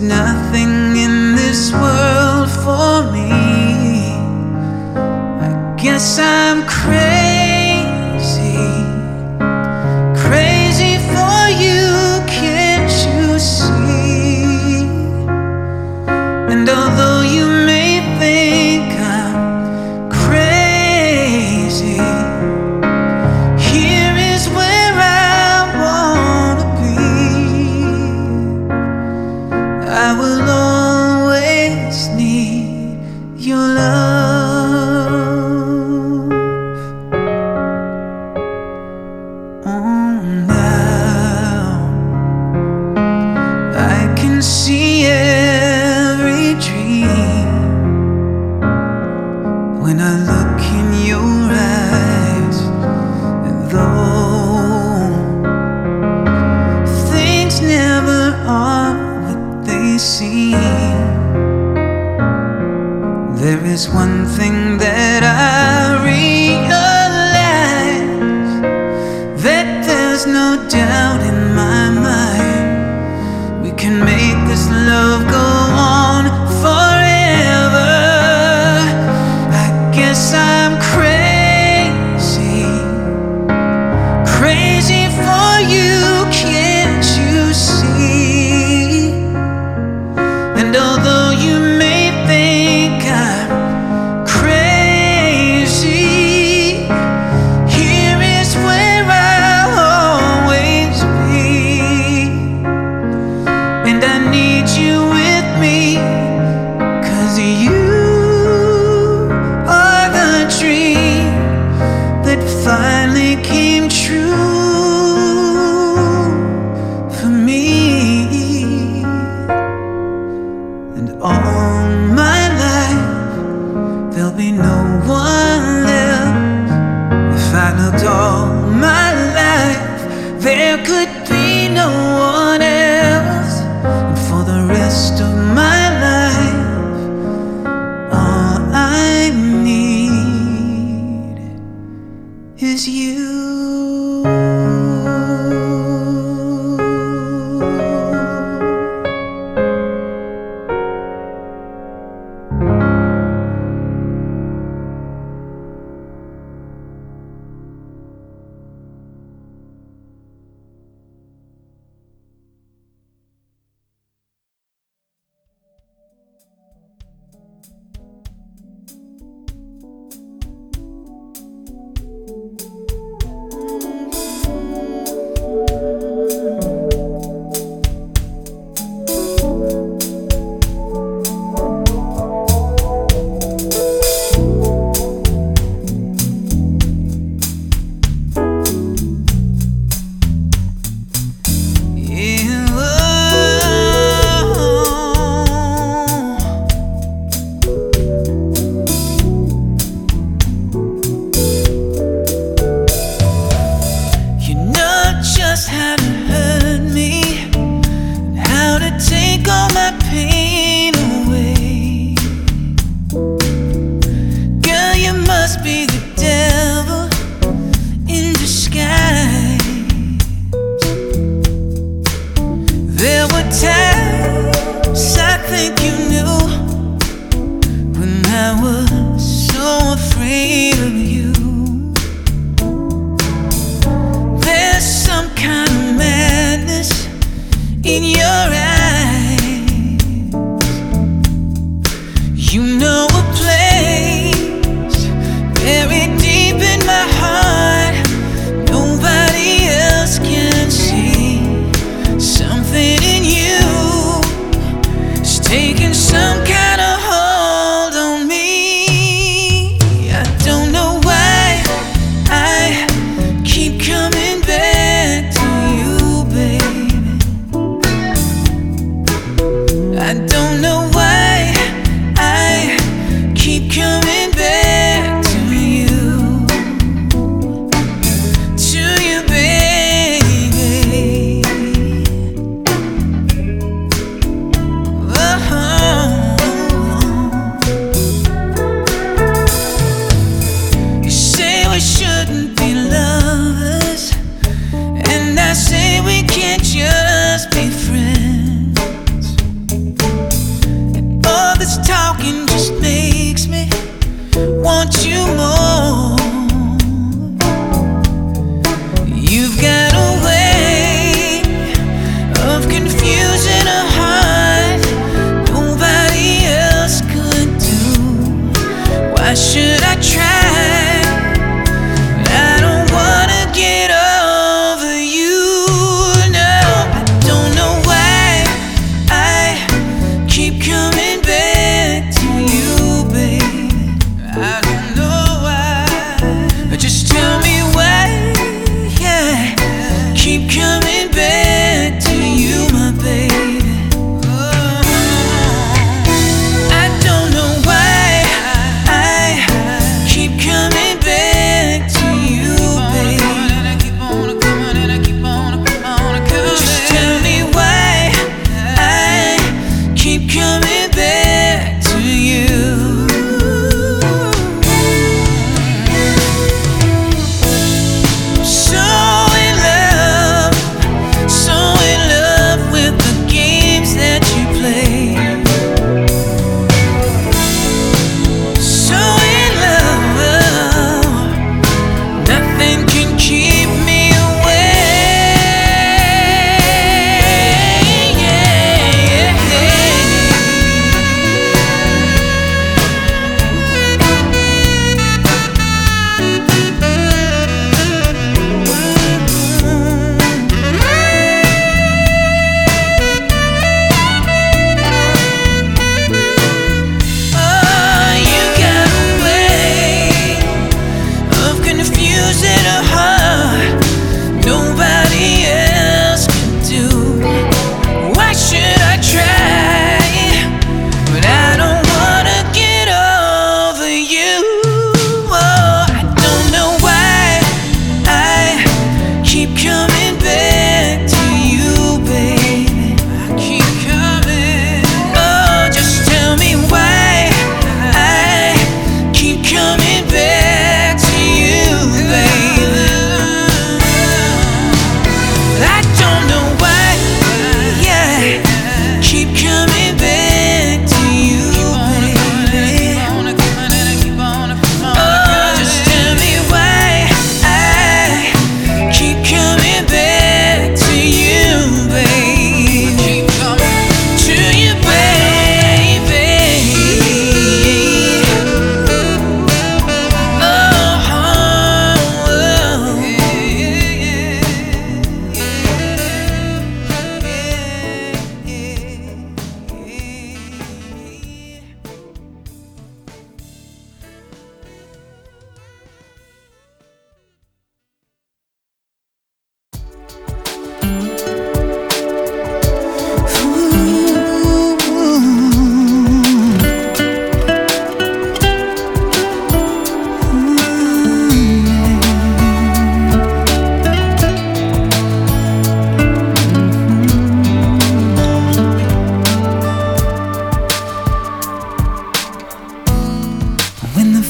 Nothing I'm crazy.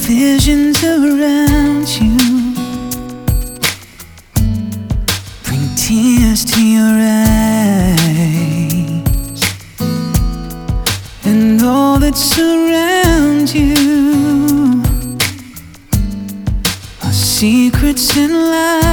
visions around you bring tears to your eyes, and all that surrounds you are secrets and lies.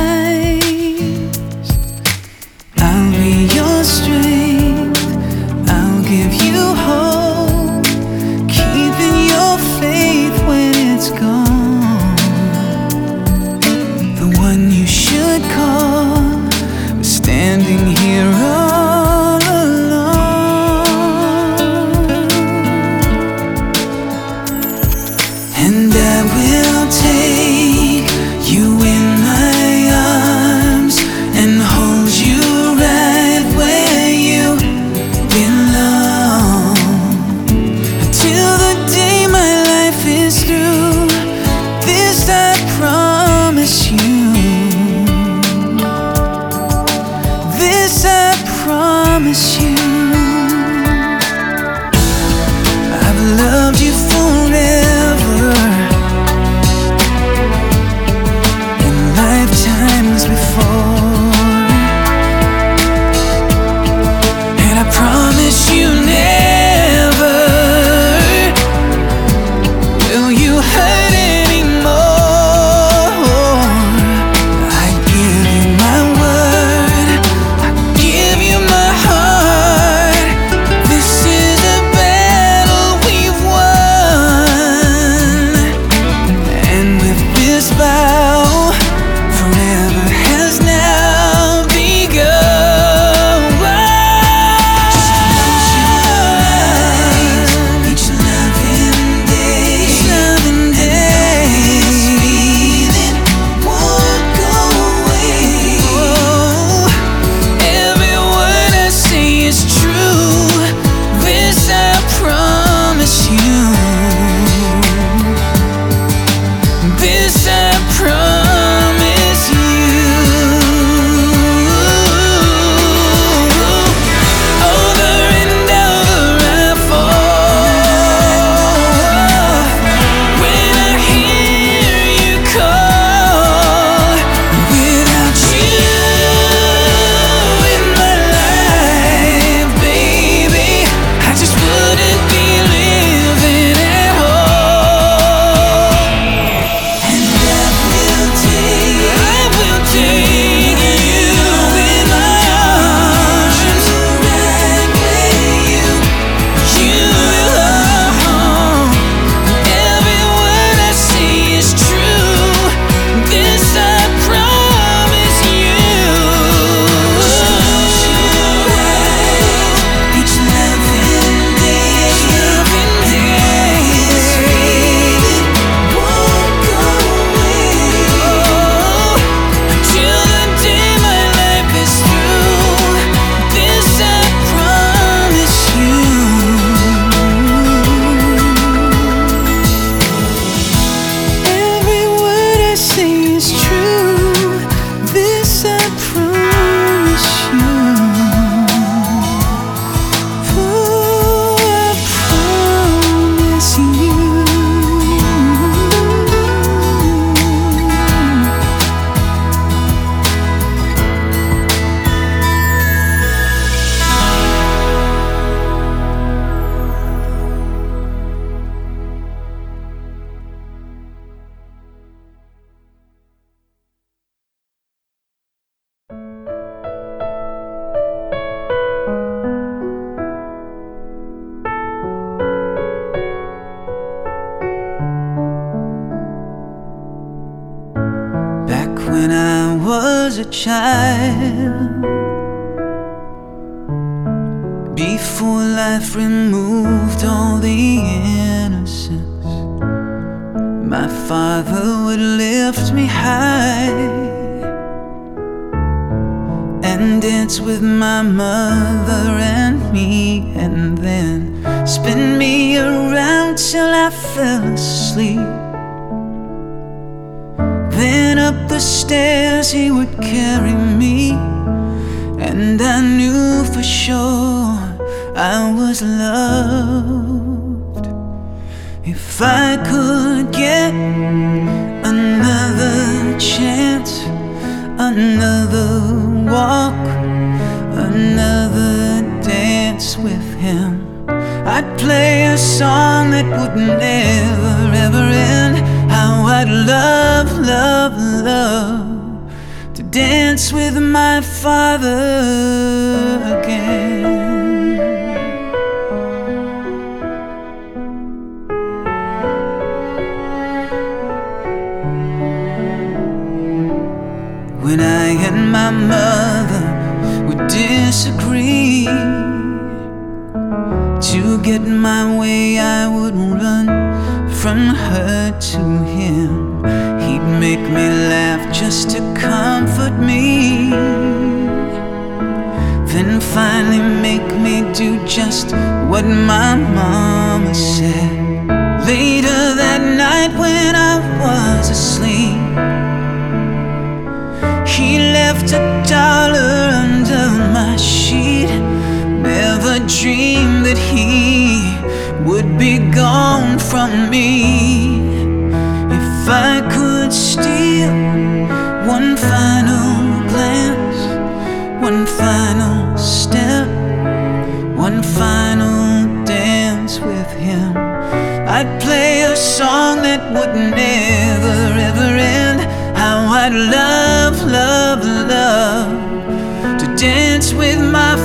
Child. Before life removed all the innocence, my father would lift me high and dance with my mother and me, and then spin me around till I fell asleep. Then up the stairs he would carry me, and I knew for sure I was loved. If I could get another chance, another walk, another dance with him, I'd play a song that would never ever end. How I'd love, love, love to dance with my father again. When I and my mother would disagree To get my way I would run from her to him. He'd make me laugh just to comfort me. Then finally make me do just what my mama said. Later that night when I was asleep he left a dollar under my sheet. Never dreamed that he would be gone from me. If I could steal one final glance, one final step, one final dance with him, I'd play a song that would never ever end. How I'd love, love, love to dance with my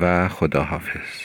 و خداحافظ.